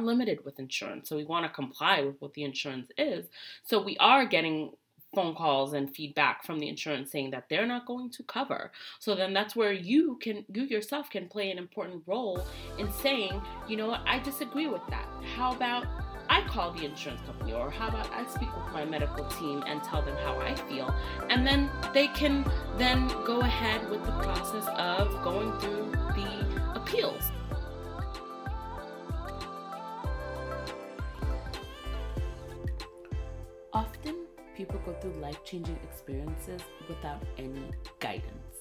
limited with insurance. So we want to comply with what the insurance is. So we are getting phone calls and feedback from the insurance saying that they're not going to cover. So then that's where you can you yourself can play an important role in saying, you know what, I disagree with that. How about I call the insurance company, or how about I speak with my medical team and tell them how I feel, and then they can then go ahead with the process of going through the appeals. Often, people go through life changing experiences without any guidance.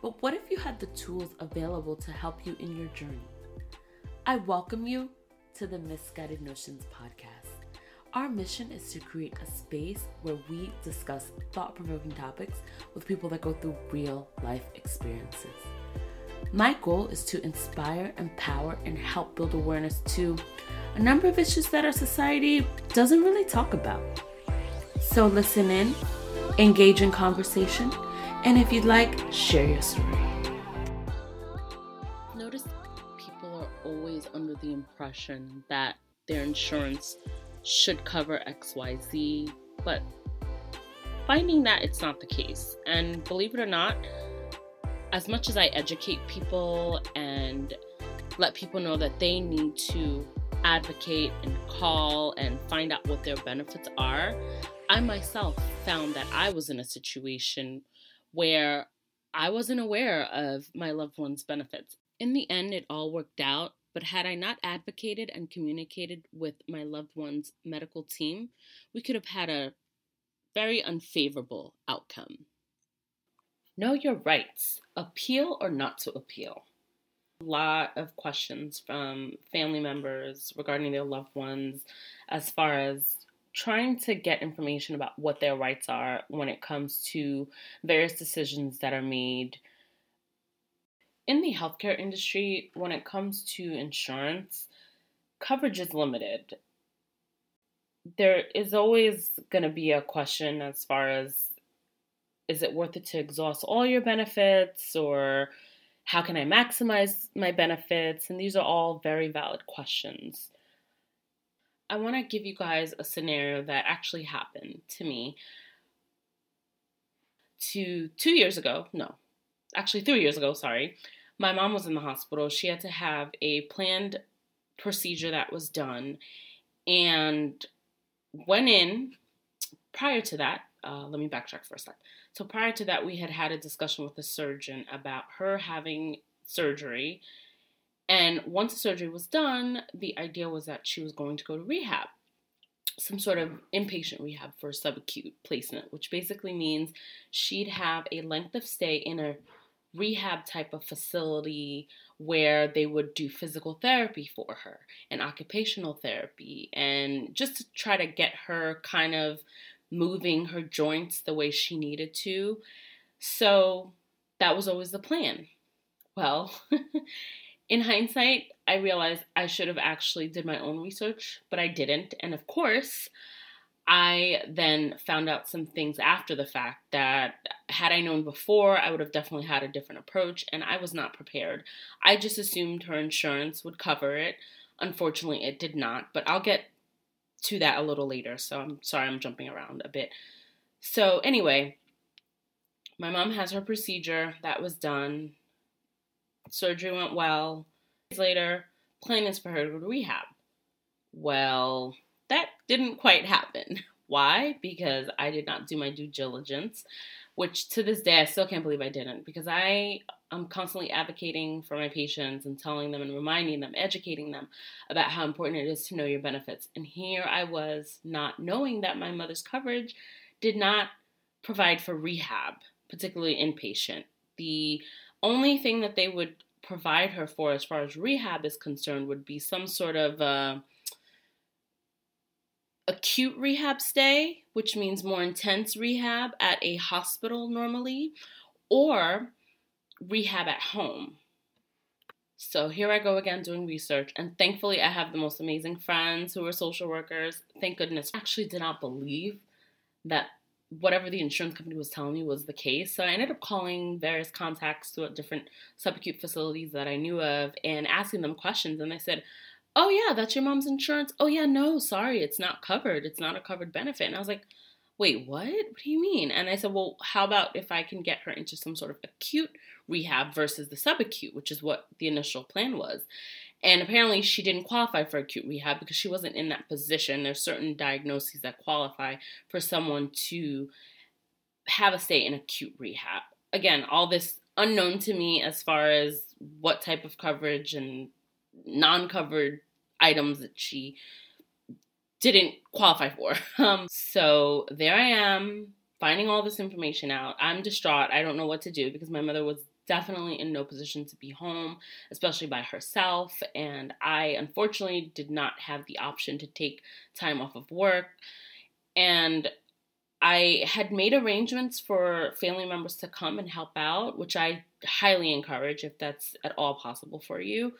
But what if you had the tools available to help you in your journey? I welcome you to the Misguided Notions podcast. Our mission is to create a space where we discuss thought provoking topics with people that go through real life experiences. My goal is to inspire, empower, and help build awareness to a number of issues that our society doesn't really talk about. So listen in, engage in conversation, and if you'd like, share your story. Notice people are always under the impression that their insurance should cover XYZ, but finding that it's not the case. And believe it or not, as much as I educate people and let people know that they need to advocate and call and find out what their benefits are, I myself found that I was in a situation where I wasn't aware of my loved one's benefits. In the end, it all worked out, but had I not advocated and communicated with my loved one's medical team, we could have had a very unfavorable outcome. Know your rights. Appeal or not to appeal. A lot of questions from family members regarding their loved ones as far as trying to get information about what their rights are when it comes to various decisions that are made in the healthcare industry, when it comes to insurance, coverage is limited. There is always going to be a question as far as is it worth it to exhaust all your benefits or how can I maximize my benefits? And these are all very valid questions. I want to give you guys a scenario that actually happened to me to 2 years ago. No, actually 3 years ago, sorry my mom was in the hospital. She had to have a planned procedure that was done and went in prior to that. Uh, let me backtrack for a sec. So, prior to that, we had had a discussion with the surgeon about her having surgery. And once the surgery was done, the idea was that she was going to go to rehab, some sort of inpatient rehab for subacute placement, which basically means she'd have a length of stay in a rehab type of facility where they would do physical therapy for her and occupational therapy and just to try to get her kind of moving her joints the way she needed to. So that was always the plan. Well, in hindsight, I realized I should have actually did my own research, but I didn't. And of course, I then found out some things after the fact that had I known before, I would have definitely had a different approach, and I was not prepared. I just assumed her insurance would cover it. Unfortunately, it did not, but I'll get to that a little later, so I'm sorry I'm jumping around a bit. So, anyway, my mom has her procedure that was done. Surgery went well. Later, plan is for her to rehab. Well, that didn't quite happen. Why? Because I did not do my due diligence, which to this day I still can't believe I didn't because I am constantly advocating for my patients and telling them and reminding them, educating them about how important it is to know your benefits. And here I was not knowing that my mother's coverage did not provide for rehab, particularly inpatient. The only thing that they would provide her for as far as rehab is concerned would be some sort of uh, acute rehab stay, which means more intense rehab at a hospital normally, or rehab at home. So here I go again doing research, and thankfully I have the most amazing friends who are social workers. Thank goodness. I actually did not believe that whatever the insurance company was telling me was the case. So I ended up calling various contacts throughout different subacute facilities that I knew of and asking them questions. And they said, oh yeah, that's your mom's insurance. Oh yeah, no, sorry, it's not covered. It's not a covered benefit. And I was like, wait, what? What do you mean? And I said, well, how about if I can get her into some sort of acute rehab versus the subacute, which is what the initial plan was. And apparently, she didn't qualify for acute rehab because she wasn't in that position. There's certain diagnoses that qualify for someone to have a stay in acute rehab. Again, all this unknown to me as far as what type of coverage and non covered items that she didn't qualify for. Um, so there I am finding all this information out. I'm distraught. I don't know what to do because my mother was definitely in no position to be home, especially by herself. And I unfortunately did not have the option to take time off of work. And I had made arrangements for family members to come and help out, which I highly encourage if that's at all possible for you.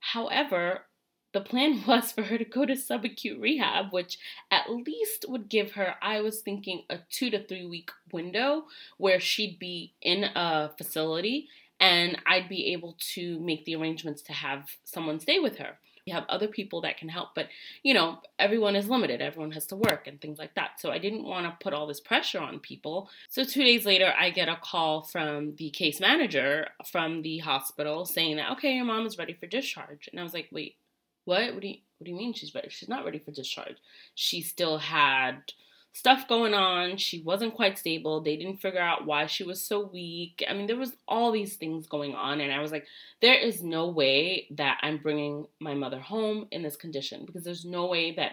However, the plan was for her to go to subacute rehab, which at least would give her, I was thinking, a two to three week window where she'd be in a facility and I'd be able to make the arrangements to have someone stay with her. We have other people that can help, but you know, everyone is limited. Everyone has to work and things like that. So I didn't want to put all this pressure on people. So two days later, I get a call from the case manager from the hospital saying that, okay, your mom is ready for discharge. And I was like, wait, what? What do you What do you mean she's ready? She's not ready for discharge. She still had stuff going on. She wasn't quite stable. They didn't figure out why she was so weak. I mean, there was all these things going on and I was like, there is no way that I'm bringing my mother home in this condition because there's no way that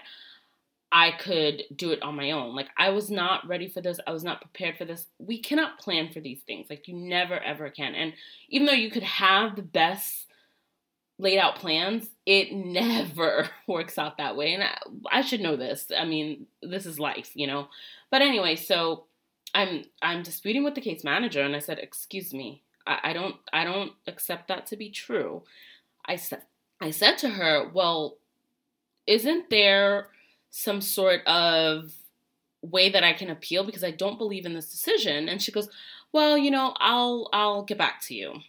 I could do it on my own. Like I was not ready for this. I was not prepared for this. We cannot plan for these things. Like you never ever can. And even though you could have the best laid out plans, it never works out that way. And I, I, should know this. I mean, this is life, you know. But anyway, so I'm I'm disputing with the case manager, and I said, "Excuse me, I, I don't I don't accept that to be true." I said I said to her, "Well, isn't there some sort of way that I can appeal because I don't believe in this decision?" And she goes, "Well, you know, I'll I'll get back to you."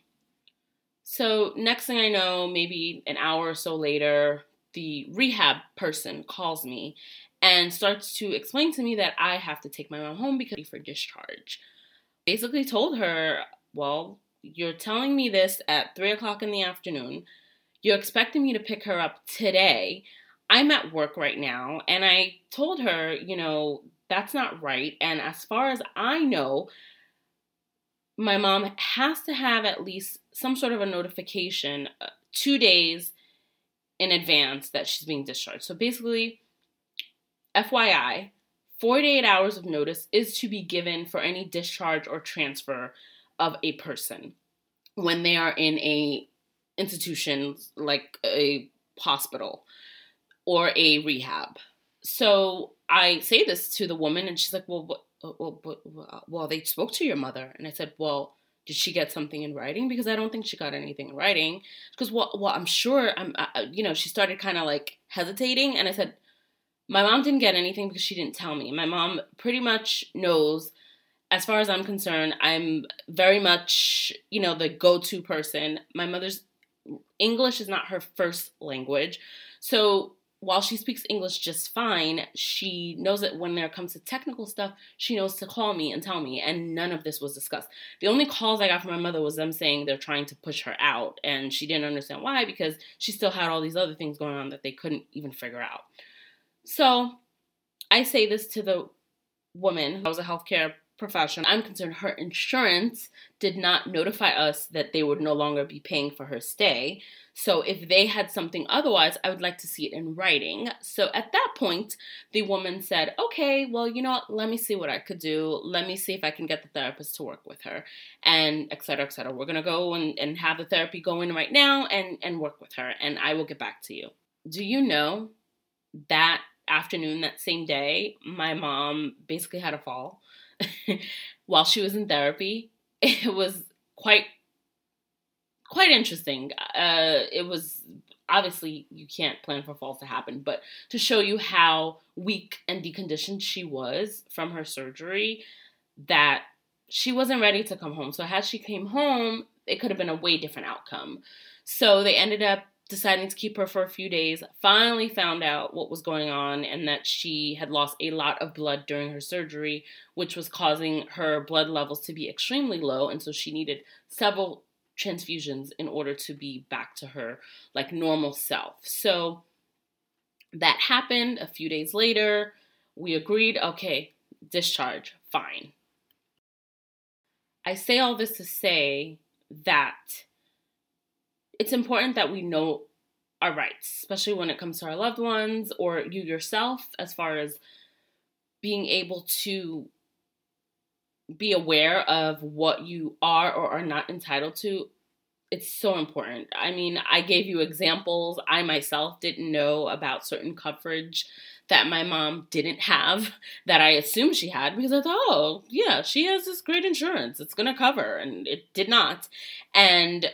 So, next thing I know, maybe an hour or so later, the rehab person calls me and starts to explain to me that I have to take my mom home because for discharge. Basically, told her, Well, you're telling me this at three o'clock in the afternoon. You're expecting me to pick her up today. I'm at work right now. And I told her, you know, that's not right. And as far as I know, my mom has to have at least some sort of a notification uh, two days in advance that she's being discharged. So basically, FYI, 48 hours of notice is to be given for any discharge or transfer of a person when they are in a institution like a hospital or a rehab. So I say this to the woman and she's like, "Well, Oh, well, well, uh, well, they spoke to your mother. And I said, well, did she get something in writing? Because I don't think she got anything in writing. Because, well, well, I'm sure, I'm, I, you know, she started kind of like hesitating. And I said, my mom didn't get anything because she didn't tell me. My mom pretty much knows, as far as I'm concerned, I'm very much, you know, the go to person. My mother's English is not her first language. So while she speaks English just fine, she knows that when there comes to technical stuff, she knows to call me and tell me, and none of this was discussed. The only calls I got from my mother was them saying they're trying to push her out, and she didn't understand why because she still had all these other things going on that they couldn't even figure out. So I say this to the woman, I was a healthcare profession, I'm concerned her insurance did not notify us that they would no longer be paying for her stay. So if they had something otherwise, I would like to see it in writing. So at that point, the woman said, okay, well, you know what? Let me see what I could do. Let me see if I can get the therapist to work with her and et cetera, et cetera. We're going to go and, and have the therapy go in right now and, and work with her and I will get back to you. Do you know that afternoon, that same day, my mom basically had a fall while she was in therapy? It was quite quite interesting. Uh, it was obviously you can't plan for falls to happen, but to show you how weak and deconditioned she was from her surgery, that she wasn't ready to come home. So had she came home, it could have been a way different outcome. So they ended up deciding to keep her for a few days, finally found out what was going on and that she had lost a lot of blood during her surgery, which was causing her blood levels to be extremely low. And so she needed several transfusions in order to be back to her like normal self. So that happened a few days later. We agreed, okay, discharge, fine. I say all this to say that it's important that we know our rights, especially when it comes to our loved ones or you yourself, as far as being able to be aware of what you are or are not entitled to. It's so important. I mean, I gave you examples. I myself didn't know about certain coverage that my mom didn't have that I assumed she had because I thought, oh, yeah, she has this great insurance. It's going to cover. And it did not. And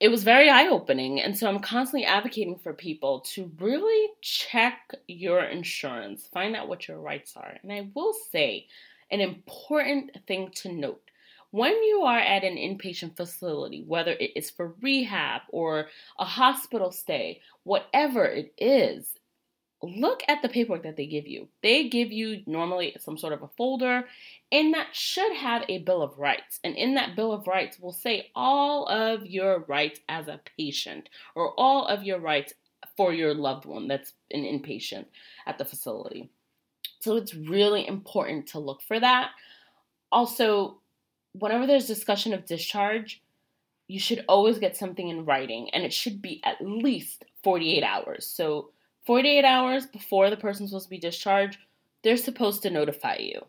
it was very eye opening. And so I'm constantly advocating for people to really check your insurance, find out what your rights are. And I will say an important thing to note when you are at an inpatient facility, whether it is for rehab or a hospital stay, whatever it is, look at the paperwork that they give you. They give you normally some sort of a folder, and that should have a Bill of Rights. And in that Bill of Rights will say all of your rights as a patient or all of your rights for your loved one that's an inpatient at the facility. So it's really important to look for that. Also, whenever there's discussion of discharge, you should always get something in writing, and it should be at least 48 hours. So 48 hours before the person's supposed to be discharged, they're supposed to notify you.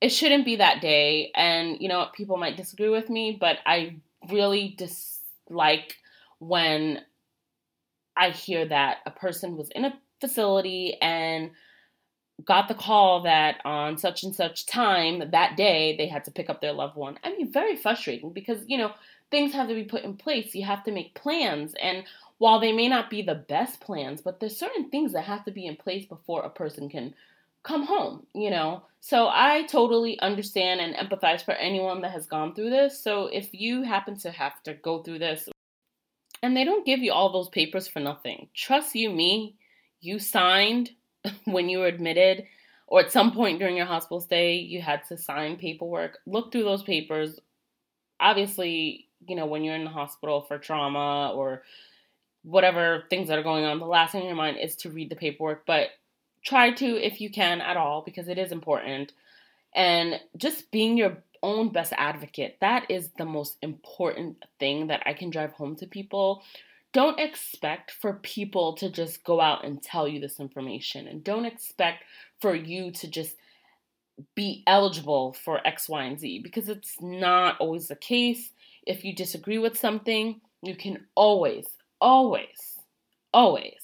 It shouldn't be that day, and you know, people might disagree with me, but I really dislike when I hear that a person was in a facility and got the call that on such and such time that day they had to pick up their loved one. I mean, very frustrating because, you know, things have to be put in place. You have to make plans. And while they may not be the best plans, but there's certain things that have to be in place before a person can come home, you know? So I totally understand and empathize for anyone that has gone through this. So if you happen to have to go through this, and they don't give you all those papers for nothing, trust you me, you signed when you were admitted or at some point during your hospital stay you had to sign paperwork. Look through those papers. Obviously, you know, when you're in the hospital for trauma or whatever things that are going on, the last thing in your mind is to read the paperwork, but try to if you can at all because it is important. And just being your own best advocate, that is the most important thing that I can drive home to people. Don't expect for people to just go out and tell you this information, and don't expect for you to just be eligible for X, Y, and Z because it's not always the case. If you disagree with something, you can always, always, always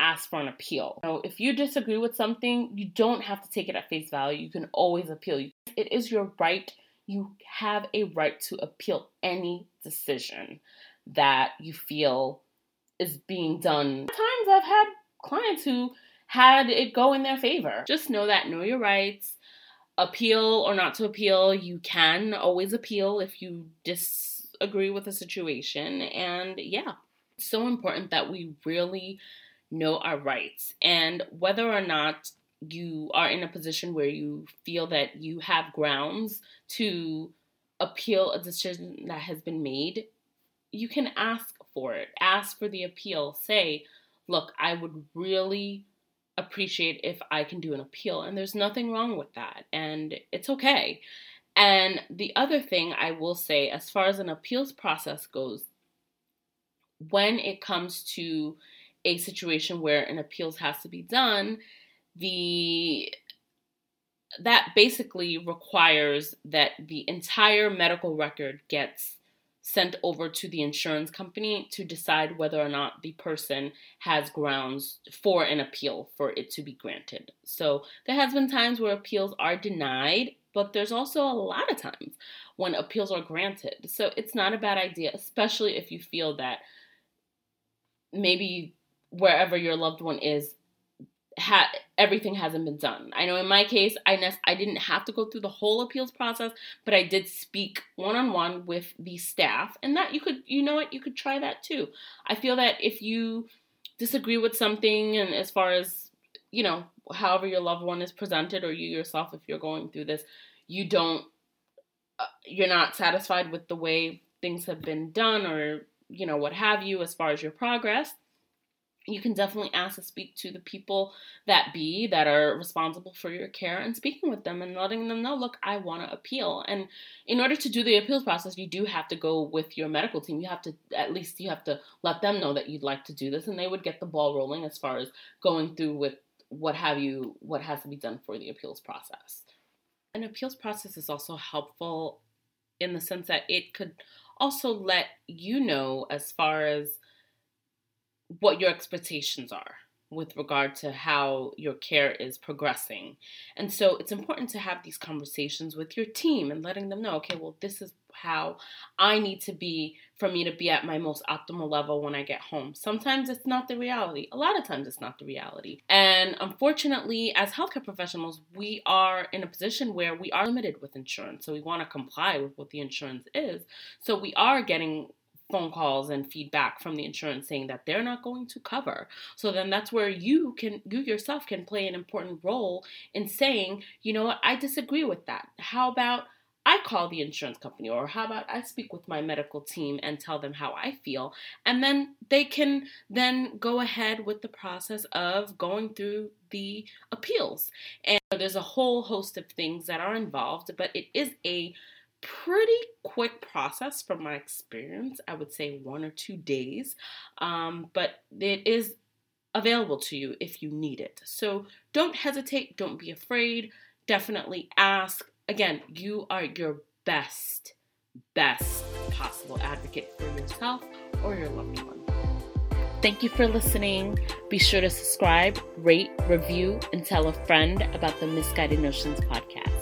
ask for an appeal. Now, if you disagree with something, you don't have to take it at face value. You can always appeal. It is your right. You have a right to appeal any decision that you feel is being done. Times I've had clients who had it go in their favor. Just know that, know your rights. Appeal or not to appeal, you can always appeal if you disagree with a situation. And yeah, it's so important that we really know our rights. And whether or not you are in a position where you feel that you have grounds to appeal a decision that has been made, you can ask for it. Ask for the appeal. Say, look, I would really appreciate if I can do an appeal. And there's nothing wrong with that. And it's okay. And the other thing I will say, as far as an appeals process goes, when it comes to a situation where an appeals has to be done, the that basically requires that the entire medical record gets sent over to the insurance company to decide whether or not the person has grounds for an appeal for it to be granted. So there has been times where appeals are denied, but there's also a lot of times when appeals are granted. So it's not a bad idea, especially if you feel that maybe wherever your loved one is ha- everything hasn't been done. I know in my case, I ne- I didn't have to go through the whole appeals process, but I did speak one on one with the staff, and that you could, you know what, you could try that too. I feel that if you disagree with something, and as far as you know, however your loved one is presented, or you yourself, if you're going through this, you don't, uh, you're not satisfied with the way things have been done, or you know what have you, as far as your progress you can definitely ask to speak to the people that be that are responsible for your care and speaking with them and letting them know look i want to appeal. And in order to do the appeals process you do have to go with your medical team. You have to at least you have to let them know that you'd like to do this and they would get the ball rolling as far as going through with what have you what has to be done for the appeals process. An appeals process is also helpful in the sense that it could also let you know as far as what your expectations are with regard to how your care is progressing. And so it's important to have these conversations with your team and letting them know, okay, well, this is how I need to be for me to be at my most optimal level when I get home. Sometimes it's not the reality. A lot of times it's not the reality. And unfortunately, as healthcare professionals, we are in a position where we are limited with insurance. So we want to comply with what the insurance is. So we are getting phone calls and feedback from the insurance saying that they're not going to cover. So then that's where you can you yourself can play an important role in saying, you know what, I disagree with that. How about I call the insurance company, or how about I speak with my medical team and tell them how I feel, and then they can then go ahead with the process of going through the appeals. And there's a whole host of things that are involved, but it is a pretty quick process from my experience. I would say one or two days, um, but it is available to you if you need it. So don't hesitate, don't be afraid, definitely ask. Again, you are your best, best possible advocate for yourself or your loved one. Thank you for listening. Be sure to subscribe, rate, review, and tell a friend about the Misguided Notions podcast.